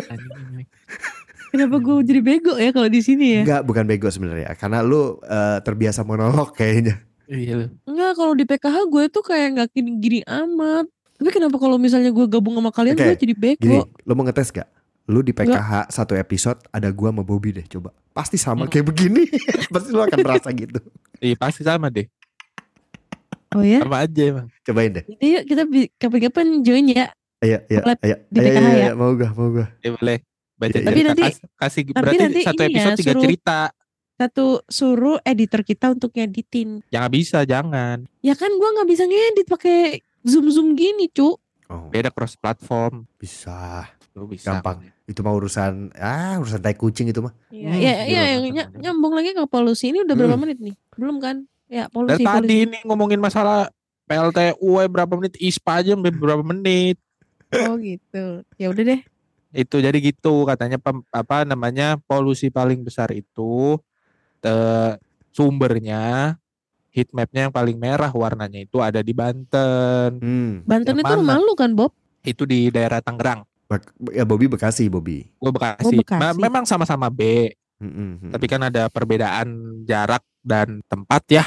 <laughs> Kenapa gue jadi bego ya kalau di sini ya? Enggak, bukan bego sebenarnya. Karena lu eh, terbiasa monolog kayaknya. Iya lu. Enggak, kalau di PKH gue tuh kayak nggak gini-gini amat. Tapi kenapa kalau misalnya gue gabung sama kalian Oke, gue jadi Gini, bego? lu mau ngetes gak? Lu di PKH satu episode ada gua sama Bobby deh coba. Pasti sama Hmm. kayak begini. <laughs> Pasti lu akan merasa gitu. Iya pasti sama deh. Oh ya? Sama aja emang. Cobain deh. Jadi yuk kita kapan-kapan join ya. Ayo, ayo, Mulai ayo, di ayo, PKH ayo, ya? ayo, mau gak, mau gak. Ya boleh. Baca Iya, iya. Tapi cerita. nanti- Kas- kasih tapi berarti nanti satu ya, episode tiga suruh- cerita. Satu suruh editor kita untuk ngeditin. Jangan bisa, jangan. Ya kan gue nggak bisa ngedit pakai zoom zoom gini cu. Oh, Beda cross platform. bisa. Lu bisa. Gampang. Itu mah urusan, ah urusan tai kucing itu mah. Iya, Hmm, ya, ya, ny- namanya. nyambung lagi ke polusi ini udah berapa Hmm. menit nih? Belum kan? Ya Dari polusi. tadi polusi. ini ngomongin masalah PLTU eh, berapa menit, ISPA aja berapa menit. Oh gitu. Ya udah deh. Itu jadi gitu katanya pem- apa namanya polusi paling besar itu eh, sumbernya heat mapnya yang paling merah warnanya itu ada di Banten. Hmm. Banten Yang itu mana? rumah lu kan Bob? Itu di daerah Tangerang. Bak- ya Bobby Bekasi, Bobby. Gue Bekasi. Oh, Bekasi. Ma- memang sama-sama B, mm, tapi kan ada perbedaan jarak dan tempat ya.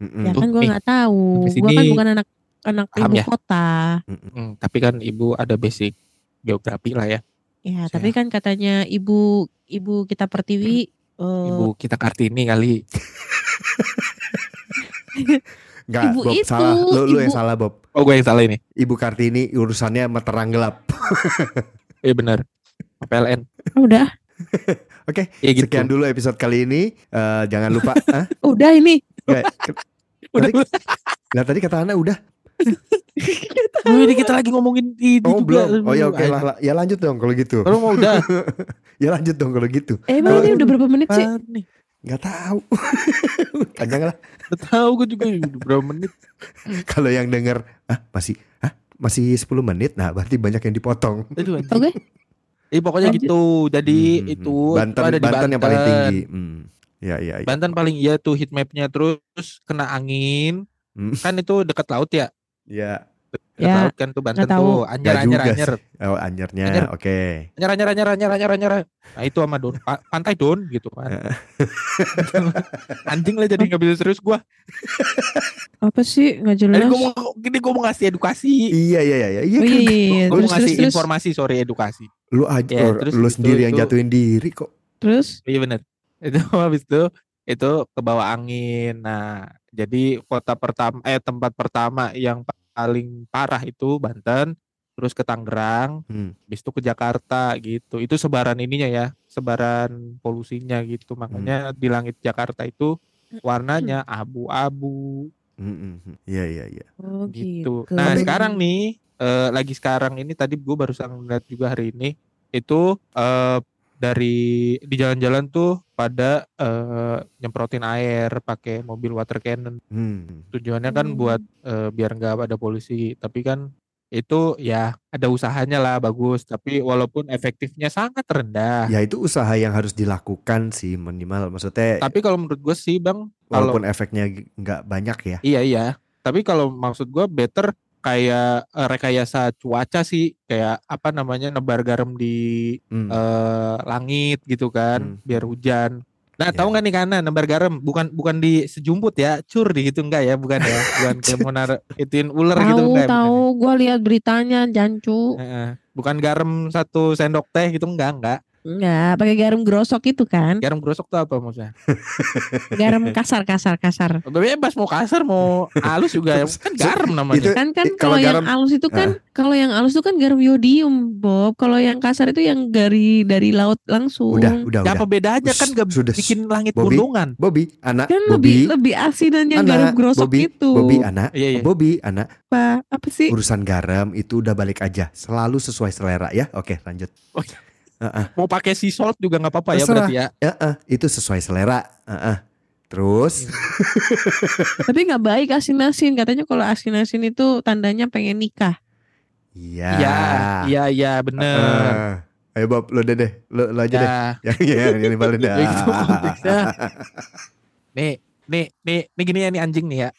mm-mm, Ya Tuh, kan gue nggak tahu. Gue kan bukan anak anak Paham ibu ya? kota. mm-mm. Hmm, tapi kan ibu ada basic geografi lah ya. Ya, Siap. tapi kan katanya ibu ibu kita pertiwi <clears throat> eh, Ibu kita Kartini kali. <laughs> Enggak, Ibu Bob itu, salah. Lu, lu yang ibu- salah, Bob. Oh gue yang salah ini. Ibu Kartini urusannya meterang gelap. <laughs> Iya benar. PLN. udah <laughs> Oke, Ya gitu. sekian dulu episode kali ini. Eh, jangan lupa. Hah? udah ini. Nggak, Udah. Tadi, nah tadi kata Ana udah. Oh, ini kita lagi ngomongin ini Oh juga. belum. Oh ya oke lah, lah. Ya lanjut dong kalau gitu. Kalau mau udah. <laughs> Ya lanjut dong kalau gitu. Eh, emang <laughs> ini udah berapa menit sih? Nih? Nggak tahu. Panjang lah. Udah tahu gue juga udah berapa menit. Kalau yang denger, ah masih, ah masih 10 menit. Nah berarti banyak yang dipotong. Oke. Eh, pokoknya Lanjut. gitu. Jadi Hmm, itu, hmm. Banten, itu ada di Banten yang paling tinggi. Hmm. Ya ya. ya. Banten paling iya tuh heat mapnya terus kena angin. Hmm. Kan itu dekat laut ya. Ya. Dekat Ya, laut kan tuh Banten tuh. Anyer Nggak anyer juga anyer. sih. Oh anyarnya, Anyer. oke. Anyer anyer anyer anyer anyer anyer. Nah itu sama Don. Pa- pantai Don gitu kan. <laughs> Anjing lah jadi nggak bisa serius gua. Apa sih nggak jelas? Jadi gua mau gini gua mau ngasih edukasi. Iya iya iya. Iya Oh kan? iya iya, iya. Gua mau Terus terus ngasih terus. informasi sorry edukasi. Lu aja Ya, terus lu itu- sendiri yang itu- jatuhin diri kok. Terus Iya bener. Itu <laughs> habis itu itu ke bawah angin. Nah, jadi kota pertama eh tempat pertama yang paling parah itu Banten, terus ke Tangerang, Hmm. habis itu ke Jakarta gitu. Itu sebaran ininya ya, sebaran polusinya gitu. Makanya di langit Jakarta itu warnanya abu-abu Mm, mm, mm. Iya iya iya. oh gitu. gitu. Nah, sekarang nih eh, lagi sekarang ini tadi gue barusan ngeliat juga hari ini itu eh, dari di jalan-jalan tuh pada eh, nyemprotin air pakai mobil water cannon. Hmm. Tujuannya kan Hmm. buat eh, biar nggak ada polusi. Tapi kan itu ya ada usahanya lah bagus. Tapi walaupun efektifnya sangat rendah. Ya itu usaha yang harus dilakukan sih minimal. Maksudnya Tapi kalau menurut gue sih bang, kalau walaupun efeknya g- nggak banyak ya. Iya iya. Tapi kalau maksud gua better kayak eh, rekayasa cuaca sih kayak apa namanya nebar garam di Hmm. eh, langit gitu kan Hmm. biar hujan. Nah, Ya. tahu nggak nih karena nebar garam bukan bukan di sejumput ya, cur di gitu enggak ya, bukan ya. <laughs> Bukan kayak mau naruh ituin ular gitu Tahu enggak. ya, bukan tahu, ya. gue lihat beritanya jancu. Heeh. Bukan garam satu sendok teh gitu enggak enggak. Enggak, pakai garam grosok itu kan. Garam grosok tuh apa maksudnya? <laughs> Garam kasar kasar kasar. Bebas mau kasar mau halus juga <laughs> kan garam namanya. Itu- Kan kan kalau yang halus itu kan kalau yang halus itu kan garam yodium, Bob. Kalau yang kasar itu yang dari dari laut langsung. Udah udah Ya udah. apa bedanya kan gak Sudah, bikin langit Bobby. gundungan. Bobby, anak Kan Bobby, lebih lebih asinan yang anak, garam grosok Bobby, itu. Bobby anak, Iya iya. Bobby anak. apa? Apa sih? Urusan garam itu udah balik aja. Selalu sesuai selera ya. Oke lanjut. Mau pakai sea salt juga nggak apa-apa ya berarti ya. Ya, eh, itu sesuai selera. Eh. Terus <laughs> Tapi nggak baik asin-asin. Katanya kalau asin-asin itu tandanya pengen nikah. Iya. Iya, iya iya bener. Eh, Ayo Bob, lo deh deh, lo, lo aja deh. Ya, Yang yang yang nimbalin dah. <laughs> Ya gitu <laughs> nih, nih, nih, nih gini ya nih anjing nih ya.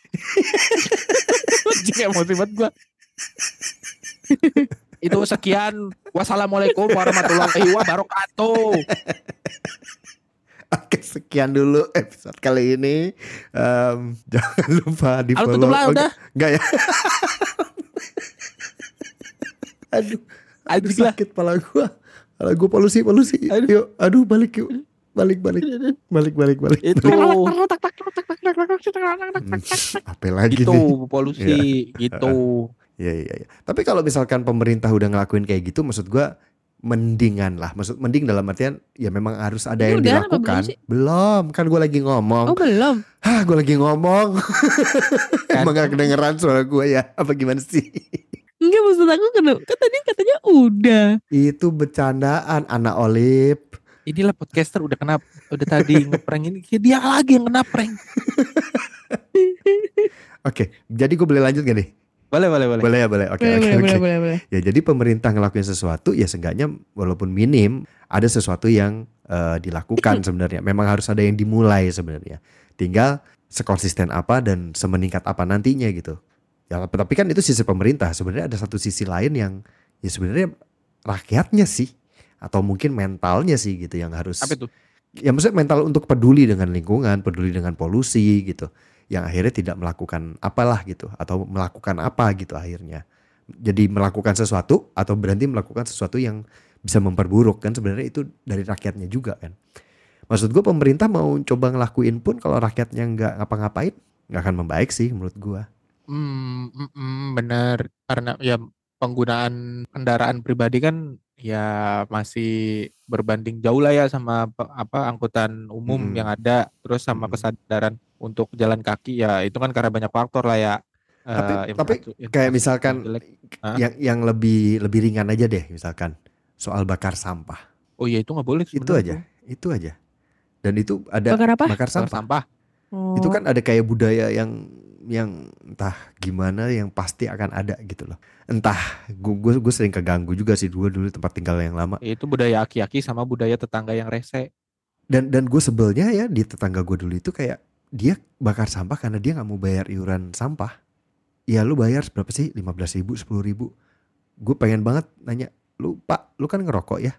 anjing emosi banget gua. Itu sekian. Wassalamualaikum warahmatullahi wabarakatuh. Oke, sekian dulu episode kali ini. Em, jangan lupa di Halo follow. tutup lah Oh, udah. Enggak ya. aduh, aduh sakit pala gua. Pala gua polusi, polusi. Aduh. Yuk, aduh balik yuk. Balik, balik. Balik, balik, balik. Itu Hmm, apa lagi gitu nih? polusi gitu. Iya, iya, iya. Tapi kalau misalkan pemerintah udah ngelakuin kayak gitu, maksud gua mendingan lah. Maksud mending dalam artian ya memang harus ada Ini yang udah apa dilakukan. belum belum, kan gua lagi ngomong. Oh belum. Hah, gue lagi ngomong. Kan. <laughs> Emang gak kedengeran suara gue ya? Apa gimana sih? Enggak maksud aku kan, kan tadi katanya udah. Itu bercandaan anak Olip. Inilah podcaster udah kena udah tadi <laughs> ngeprank ini ya dia lagi yang kena prank. <laughs> Oke, jadi gue boleh lanjut gak nih? Boleh boleh boleh. Boleh ya, boleh. Oke, boleh, oke, boleh, oke. boleh, boleh, boleh. Ya, jadi pemerintah ngelakuin sesuatu ya seenggaknya walaupun minim ada sesuatu yang eh, dilakukan <coughs> sebenarnya. Memang harus ada yang dimulai sebenarnya. Tinggal sekonsisten apa dan semeningkat apa nantinya gitu. Ya, tapi kan itu sisi pemerintah. Sebenarnya ada satu sisi lain yang ya sebenarnya rakyatnya sih atau mungkin mentalnya sih gitu yang harus Apa itu? ya maksudnya mental untuk peduli dengan lingkungan, peduli dengan polusi gitu. Yang akhirnya tidak melakukan apalah gitu atau melakukan apa gitu akhirnya. Jadi melakukan sesuatu atau berhenti melakukan sesuatu yang bisa memperburuk kan sebenarnya itu dari rakyatnya juga kan. Maksud gue pemerintah mau coba ngelakuin pun kalau rakyatnya nggak ngapa-ngapain nggak akan membaik sih menurut gue. Hmm, mm, mm, bener karena ya penggunaan kendaraan pribadi kan ya masih berbanding jauh lah ya sama apa angkutan umum Mm. yang ada terus sama Mm. kesadaran untuk jalan kaki ya itu kan karena banyak faktor lah ya. Tapi- Eh, tapi infrastruktur- Kayak infrastruktur misalkan jelek. Hah? yang yang lebih lebih ringan aja deh misalkan soal bakar sampah. oh iya itu nggak boleh Itu sebenarnya aja, itu aja. Dan itu ada Bakar apa? bakar sampah. sampah. Oh. itu kan ada kayak budaya yang yang entah gimana yang pasti akan ada gitu loh entah gue gue sering keganggu juga sih dulu dulu tempat tinggal yang lama. Itu budaya aki-aki sama budaya tetangga yang rese. dan dan gue sebelnya ya di tetangga gue dulu itu kayak dia bakar sampah karena dia nggak mau bayar iuran sampah. Ya lu bayar berapa sih? 15 ribu 10 ribu. Gue pengen banget nanya lu pak lu kan ngerokok ya?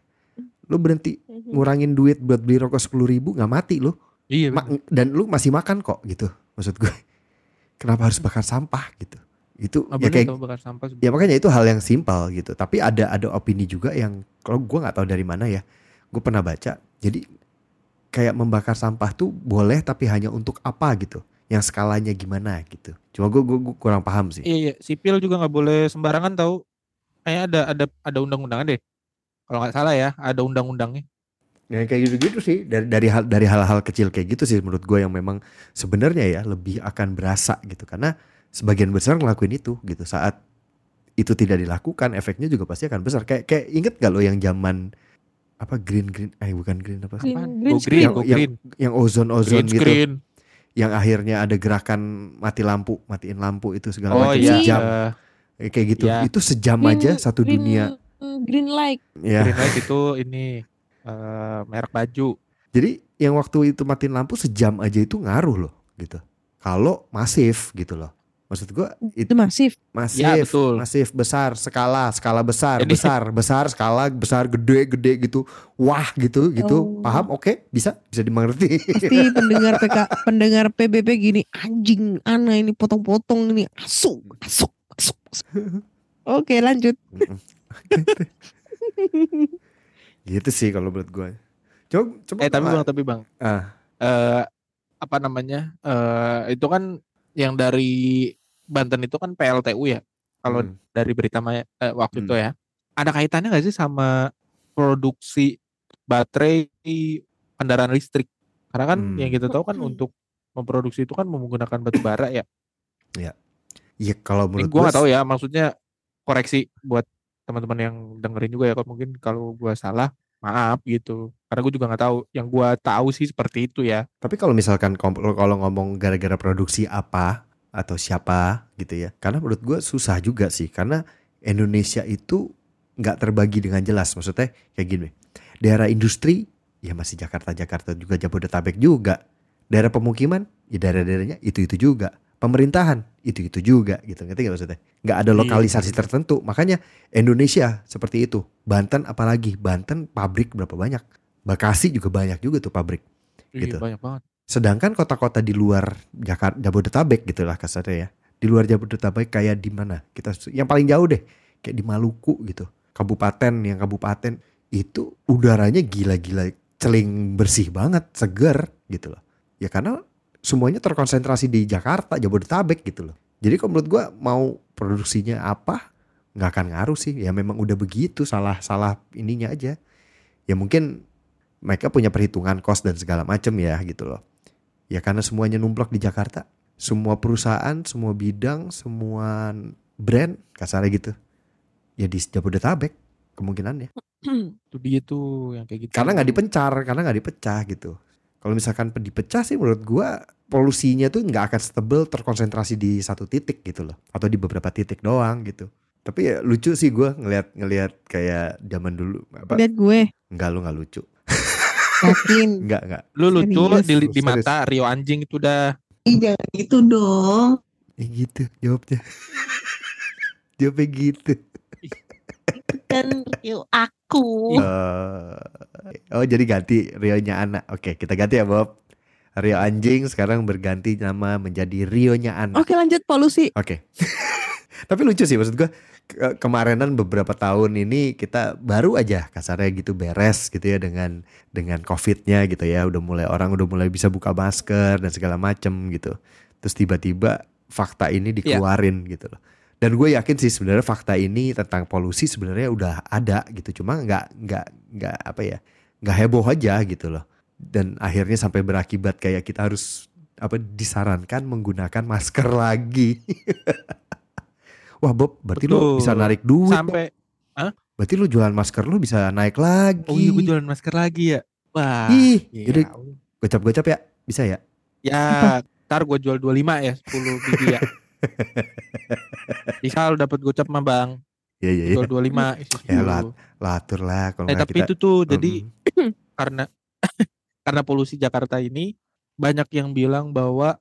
Lu berhenti ngurangin duit buat beli rokok 10 ribu nggak mati lu. Iya. Ma- dan lu masih makan kok gitu maksud gue kenapa harus bakar sampah? gitu itu Oh, ya kayak bakar sampah. ya makanya itu hal yang simpel gitu tapi ada ada opini juga yang kalau gue nggak tahu dari mana ya gue pernah baca jadi kayak membakar sampah tuh boleh tapi hanya untuk apa gitu yang skalanya gimana gitu cuma gue gue kurang paham sih Iya, iya, sipil juga nggak boleh sembarangan tahu. Kayak ada ada ada undang-undangan deh. Kalau nggak salah ya, ada undang-undangnya. Ya kayak gitu-gitu sih dari dari hal dari hal-hal kecil kayak gitu sih menurut gue yang memang sebenarnya ya lebih akan berasa gitu karena sebagian besar ngelakuin itu gitu saat itu tidak dilakukan efeknya juga pasti akan besar kayak kayak inget gak lo yang zaman apa green green eh bukan green apa sih Green, Apaan? green Go green, Yang- go yang- green. yang ozon ozon Green gitu screen. yang akhirnya ada gerakan mati lampu matiin lampu itu segala Oh macam iya. sejam eh, kayak gitu Iya. itu sejam Green- aja satu green, dunia mm, Green light. ya Green light itu ini eh, merek baju. Jadi yang waktu itu matiin lampu sejam aja itu ngaruh loh gitu. Kalau masif gitu loh. Maksud gua itu Itu masif. masif, Ya, betul. masif besar, skala, skala besar, Jadi- besar, besar, skala besar, gede, gede gitu. Wah gitu, gitu. Oh. Paham? Oke, bisa, bisa dimengerti. Pasti pendengar PK, pendengar PBB gini, anjing, ana ini potong-potong ini, asuk, asuk, asuk. asuk." Oke, lanjut. gitu sih kalau menurut gua. Coba, coba. Eh tapi bang, tapi bang. Ah. Eh apa namanya? Eh itu kan yang dari Banten itu kan PLTU ya. Kalau hmm, dari berita Maya- eh, waktu Hmm. itu ya. Ada kaitannya nggak sih sama produksi baterai kendaraan listrik? Karena kan Hmm. yang kita tahu kan Hmm. untuk memproduksi itu kan menggunakan batu bara ya. Iya kalau Ini menurut gue gua nggak tahu ya, maksudnya koreksi buat teman-teman yang dengerin juga ya. Kalau mungkin kalau gua salah, maaf gitu. Karena gue juga nggak tahu. Yang gua tahu sih seperti itu ya. Tapi kalau misalkan kalau ngomong gara-gara produksi apa atau siapa gitu ya, karena menurut gue susah juga sih, karena Indonesia itu nggak terbagi dengan jelas. Maksudnya kayak gini, daerah industri ya masih Jakarta Jakarta juga Jabodetabek juga, daerah pemukiman ya daerah-daerahnya itu itu juga, pemerintahan itu itu juga gitu, ngerti nggak maksudnya? Nggak ada Iya. lokalisasi tertentu, makanya Indonesia seperti itu. Banten apalagi, Banten pabrik berapa banyak? Bekasi juga banyak juga tuh pabrik. Iya, Gitu. banyak banget. Sedangkan kota-kota di luar Jakarta, Jabodetabek gitu lah kasarnya ya. Di luar Jabodetabek kayak di mana? Kita yang paling jauh deh, kayak di Maluku gitu. Kabupaten yang kabupaten itu udaranya gila-gila celing bersih banget, seger gitu loh. Ya karena semuanya terkonsentrasi di Jakarta, Jabodetabek gitu loh. Jadi kalau menurut gua mau produksinya apa nggak akan ngaruh sih. Ya memang udah begitu, salah-salah ininya aja. Ya mungkin mereka punya perhitungan cost dan segala macam ya gitu loh. Ya karena semuanya numplok di Jakarta. Semua perusahaan, semua bidang, semua brand kasarnya gitu. Ya di Jabodetabek kemungkinannya. <clears throat> Itu dia tuh yang kayak gitu. Karena nggak dipencar, karena nggak dipecah gitu. Kalau misalkan dipecah sih menurut gua polusinya tuh nggak akan setebel terkonsentrasi di satu titik gitu loh. Atau di beberapa titik doang gitu. Tapi ya lucu sih gua ngelihat ngelihat kayak zaman dulu apa Lihat gue, enggak lu nggak lucu. Yakin. Enggak <laughs> enggak. Lu lucu Serius. di, di Serius. mata Rio anjing itu udah. Ih, jangan gitu dong. Ya gitu jawabnya. Jawabnya gitu. Kan Rio aku. Eh, oh jadi ganti Rio-nya anak. Oke kita ganti ya Bob. Rio anjing sekarang berganti nama menjadi Rio-nya anak. Oke lanjut polusi. Oke. <laughs> Tapi lucu sih maksud gua ke- kemarinan beberapa tahun ini kita baru aja kasarnya gitu beres gitu ya dengan dengan covidnya gitu ya. Udah mulai orang udah mulai bisa buka masker dan segala macem gitu. Terus tiba-tiba fakta ini dikeluarin gitu loh. Dan gue yakin sih sebenarnya fakta ini tentang polusi sebenarnya udah ada gitu. Cuma nggak nggak nggak apa ya nggak heboh aja gitu loh. Dan akhirnya sampai berakibat kayak kita harus apa disarankan menggunakan masker lagi <laughs> wah Bob berarti lu Betul. bisa narik duit. Sampai berarti lu jualan masker lu bisa naik lagi oh iya gue jualan masker lagi ya. Wah. ih iya. jadi gocap-gocap ya bisa ya Ya, ntar gue jual 25 ya, 10 biji ya. <laughs> Bisa lu dapat gocap mah bang, iya iya iya jual 25 <laughs> isi Ya, 10. lah, latur lah kalau Eh, nggak tapi kita itu tuh jadi <clears throat> karena <clears throat> karena polusi Jakarta ini banyak yang bilang bahwa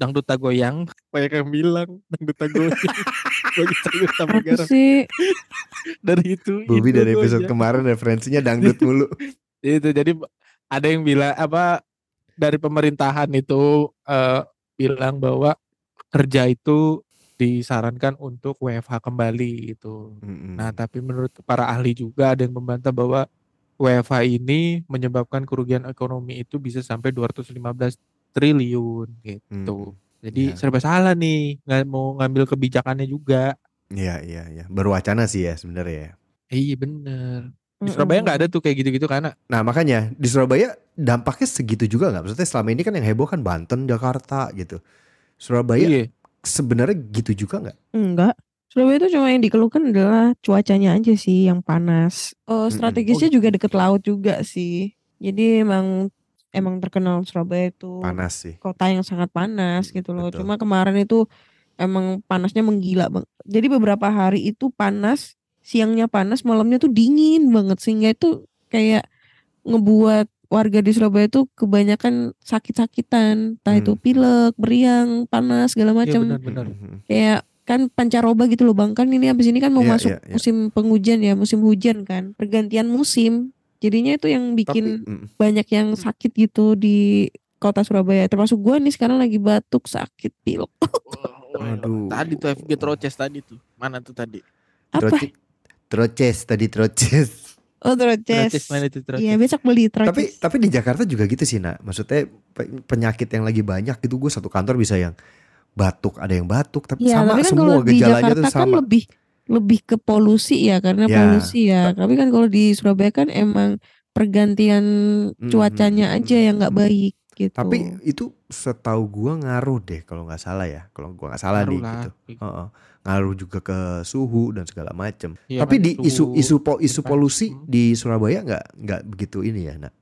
dangdut goyang. Banyak yang bilang dangdut tak goyang. <laughs> Bagi sayur Apa garam. sih? <laughs> Dari itu. Bubi itu dari episode aja. kemarin referensinya dangdut <laughs> mulu. itu jadi ada yang bilang apa dari pemerintahan itu eh, bilang bahwa kerja itu disarankan untuk WFH kembali itu. Mm-mm. Nah, tapi menurut para ahli juga ada yang membantah bahwa WFH ini menyebabkan kerugian ekonomi itu bisa sampai 215 triliun gitu. Mm. Jadi Ya. serba salah nih, nggak mau ngambil kebijakannya juga. Iya iya iya. Berwacana sih ya sebenarnya ya. Iya bener. Di Surabaya nggak ada tuh kayak gitu-gitu karena Nah makanya di Surabaya dampaknya segitu juga nggak? Maksudnya selama ini kan yang heboh kan Banten, Jakarta gitu. Surabaya iya. sebenarnya gitu juga nggak? Enggak. Surabaya itu cuma yang dikeluhkan adalah cuacanya aja sih yang panas. Oh, strategisnya Oh, juga deket laut juga sih. Jadi emang emang terkenal Surabaya itu Panas sih. kota yang sangat panas Mm, gitu loh. betul. Cuma kemarin itu emang panasnya menggila bang. Jadi beberapa hari itu panas, siangnya panas, malamnya tuh dingin banget sehingga itu kayak ngebuat warga di Surabaya itu kebanyakan sakit-sakitan, entah itu Hmm. pilek, beriang, panas segala Iya macam benar-benar. Mm-mm. kayak kan pancaroba gitu loh bang kan ini abis ini kan mau Iya, masuk iya, iya. musim penghujan ya musim hujan kan pergantian musim jadinya itu yang bikin Tapi mm, banyak yang sakit gitu di kota Surabaya termasuk gua nih sekarang lagi batuk sakit pilek <laughs> Aduh. Tadi tuh FG Troces tadi tuh. Mana tuh tadi? apa troce- troces tadi troces. oh Troces troces mana itu Troces? iya besok beli troces Tapi tapi di Jakarta juga gitu sih nak. Maksudnya pe- penyakit yang lagi banyak gitu gue satu kantor bisa yang batuk ada yang batuk tapi Iya, sama tapi kan semua kalau di gejalanya Jakarta tuh kan sama. lebih lebih ke polusi ya karena Ya. polusi ya. Tapi kan kalau di Surabaya kan emang pergantian Hmm, cuacanya hmm, aja hmm, yang nggak hmm. baik gitu. Tapi itu setahu gua ngaruh deh kalau nggak salah ya. Kalau gua nggak salah Ngaruh nih lah. gitu. Heeh. Ngaruh juga ke suhu dan segala macam. Iya Tapi kan, di isu isu po- isu polusi Hmm. di Surabaya nggak nggak begitu ini ya nak.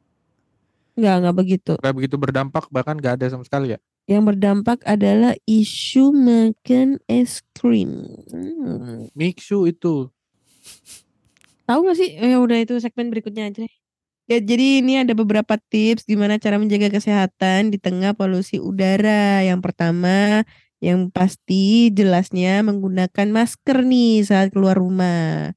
nggak nggak begitu. Nggak begitu berdampak bahkan nggak ada sama sekali ya. Yang berdampak adalah isu makan es krim. Hmm. Mixu itu. Tahu gak sih? Ya udah itu segmen berikutnya aja. deh. Ya, jadi ini ada beberapa tips gimana cara menjaga kesehatan di tengah polusi udara. Yang pertama, yang pasti jelasnya menggunakan masker nih saat keluar rumah.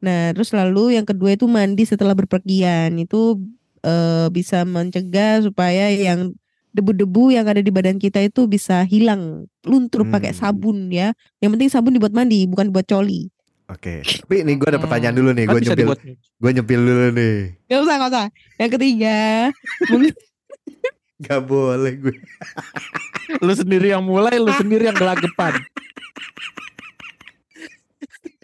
Nah, terus lalu yang kedua itu mandi setelah berpergian. Itu eh, bisa mencegah supaya yang debu-debu yang ada di badan kita itu bisa hilang, luntur pakai Hmm. sabun ya. Yang penting sabun dibuat mandi, bukan buat coli. Oke. Tapi ini gua ada pertanyaan dulu nih. Kan Gua bisa nyempil dibuat gua nyempil dulu nih. Gak usah, gak usah. Yang ketiga, <laughs> Gak boleh gue. <laughs> lu sendiri yang mulai, lu sendiri yang gelagepan.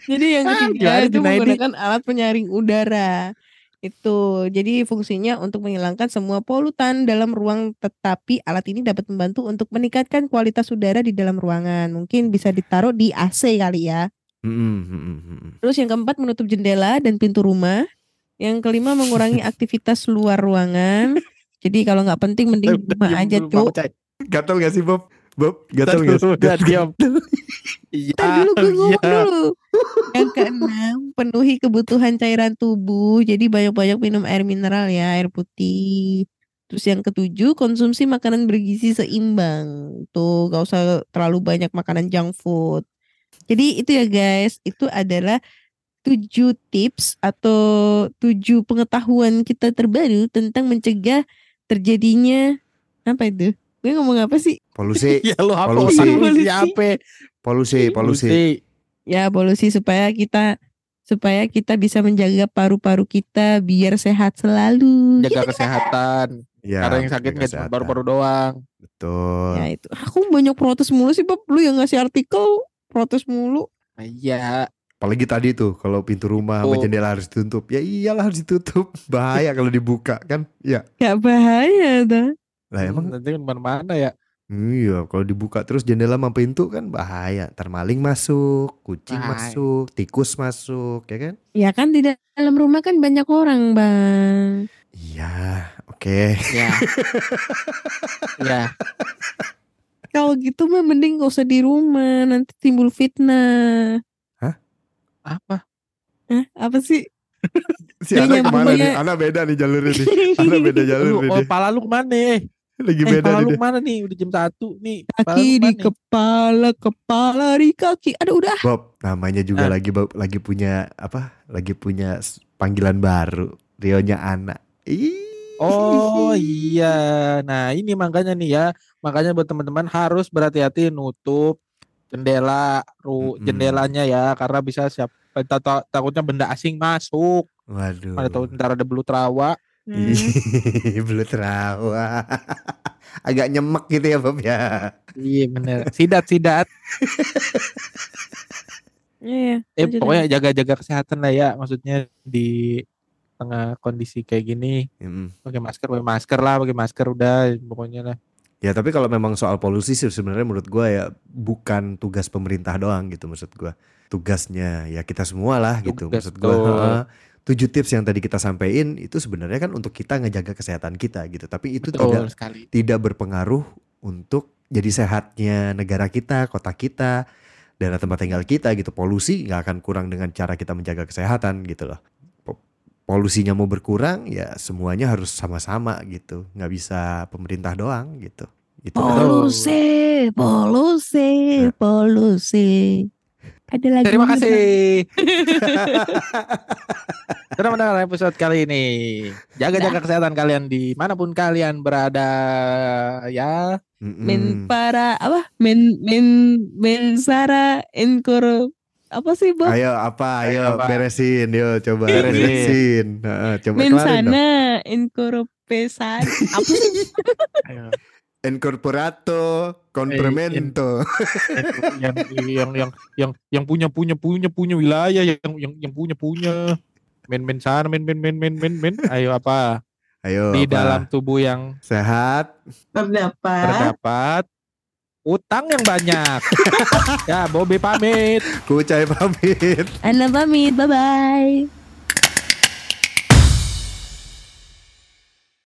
jadi yang Ah, ketiga gimana itu menggunakan alat penyaring udara. Itu. Jadi fungsinya untuk menghilangkan semua polutan dalam ruang tetapi alat ini dapat membantu untuk meningkatkan kualitas udara di dalam ruangan. Mungkin bisa ditaruh di AC kali ya. Mm-mm, mm-mm, mm-mm. Terus yang keempat menutup jendela dan pintu rumah. Yang kelima mengurangi <laughs> aktivitas luar ruangan. Jadi kalau nggak penting mending di rumah aja, Cuk. Cai. Gatel gak sih Bob? Bob, gatel Tadi gak udah diam. Iya, dulu gue ngomong iya. dulu. Yang keenam, penuhi kebutuhan cairan tubuh. Jadi banyak-banyak minum air mineral ya, air putih. Terus yang ketujuh, konsumsi makanan bergizi seimbang. Tuh, gak usah terlalu banyak makanan junk food. Jadi itu ya guys, itu adalah tujuh tips atau tujuh pengetahuan kita terbaru tentang mencegah terjadinya apa itu? Gue ngomong apa sih? <laughs> Polusi, Ya lu apa? Polusi. Polusi apa? polusi, polusi. ya polusi supaya kita supaya kita bisa menjaga paru-paru kita biar sehat selalu. Jaga kesehatan. Ya, Karena yang sakit nggak paru-paru doang. Betul. Ya itu. Aku banyak protes mulu sih, Bob. Lu yang ngasih artikel protes mulu. Nah, Iya. Apalagi tadi tuh kalau pintu rumah sama Betul. jendela harus ditutup. Ya iyalah harus ditutup. <laughs> Bahaya kalau dibuka kan. Ya. Gak bahaya dah. Lah emang nanti kan mana-mana ya. Iya kalau dibuka terus jendela sama pintu kan bahaya. Ntar maling masuk, kucing Bahaya. masuk, tikus masuk, ya kan? Ya kan di dalam rumah kan banyak orang, Bang. Iya, oke. Ya. <laughs> ya. Kalau gitu mah mending gak usah di rumah, nanti timbul fitnah. Apa? Hah? Apa sih? Si anak ke mana nyambungnya- nih? Anak beda nih jalurnya nih. <laughs> Anak beda jalur Lu, nih oh, pala lu ke mana? Eh? Lagi Eh, beda nih. mana nih? Udah jam satu nih. Kaki di mana nih? kepala, kepala di kaki. Aduh udah. Bob, namanya juga Ah. lagi Bob, lagi punya apa? Lagi punya panggilan baru. Rionya anak. Ih. Oh iya. Nah ini makanya nih ya. Makanya buat teman-teman harus berhati-hati nutup jendela, ru Mm-mm. jendelanya ya. Karena bisa siap ta- takutnya benda asing masuk. Waduh. Mana tahu ntar ada belut rawa. Hmm. <laughs> Ih, Belut rawa. <laughs> Agak nyemek gitu ya Bob ya. Iya bener. Sidat sidat. Iya. Eh lanjut, pokoknya jaga-jaga kesehatan lah ya. Maksudnya di tengah kondisi kayak gini Mm. pakai masker pakai masker lah pakai masker udah pokoknya lah Ya tapi kalau memang soal polusi sih sebenarnya menurut gua ya bukan tugas pemerintah doang gitu maksud gua. Tugasnya ya kita semua lah gitu Tugas, maksud gua. Tujuh tips yang tadi kita sampaikan itu sebenarnya kan untuk kita ngejaga kesehatan kita gitu. Tapi itu betul tidak sekali tidak berpengaruh untuk jadi sehatnya negara kita, kota kita, daerah tempat tinggal kita gitu. Polusi nggak akan kurang dengan cara kita menjaga kesehatan gitu loh. Po- Polusinya mau berkurang ya semuanya harus sama-sama gitu. Nggak bisa pemerintah doang gitu. Gitu kan. Polusi, polusi, Nah. polusi. Ada lagi. terima kasih <laughs> sudah mendengar episode kali ini jaga-jaga kesehatan kalian di mana pun kalian berada ya Mm-mm. Men para apa? Men men men Sara Enkoro apa sih Bob? Ayo apa? Ayo, Ayo, apa? beresin, yo coba Beresin. beresin. Heeh, coba Men sana Enkoro pesan apa sih? Ayo. <laughs> Incorporato complemento. yang yang yang yang yang punya punya punya punya wilayah yang yang yang punya punya men men sana men men men men men men ayo apa Ayo di apa? dalam tubuh yang sehat. Terdapat terdapat utang yang banyak <laughs> ya Bobby pamit Kucai pamit. Anda pamit, bye bye.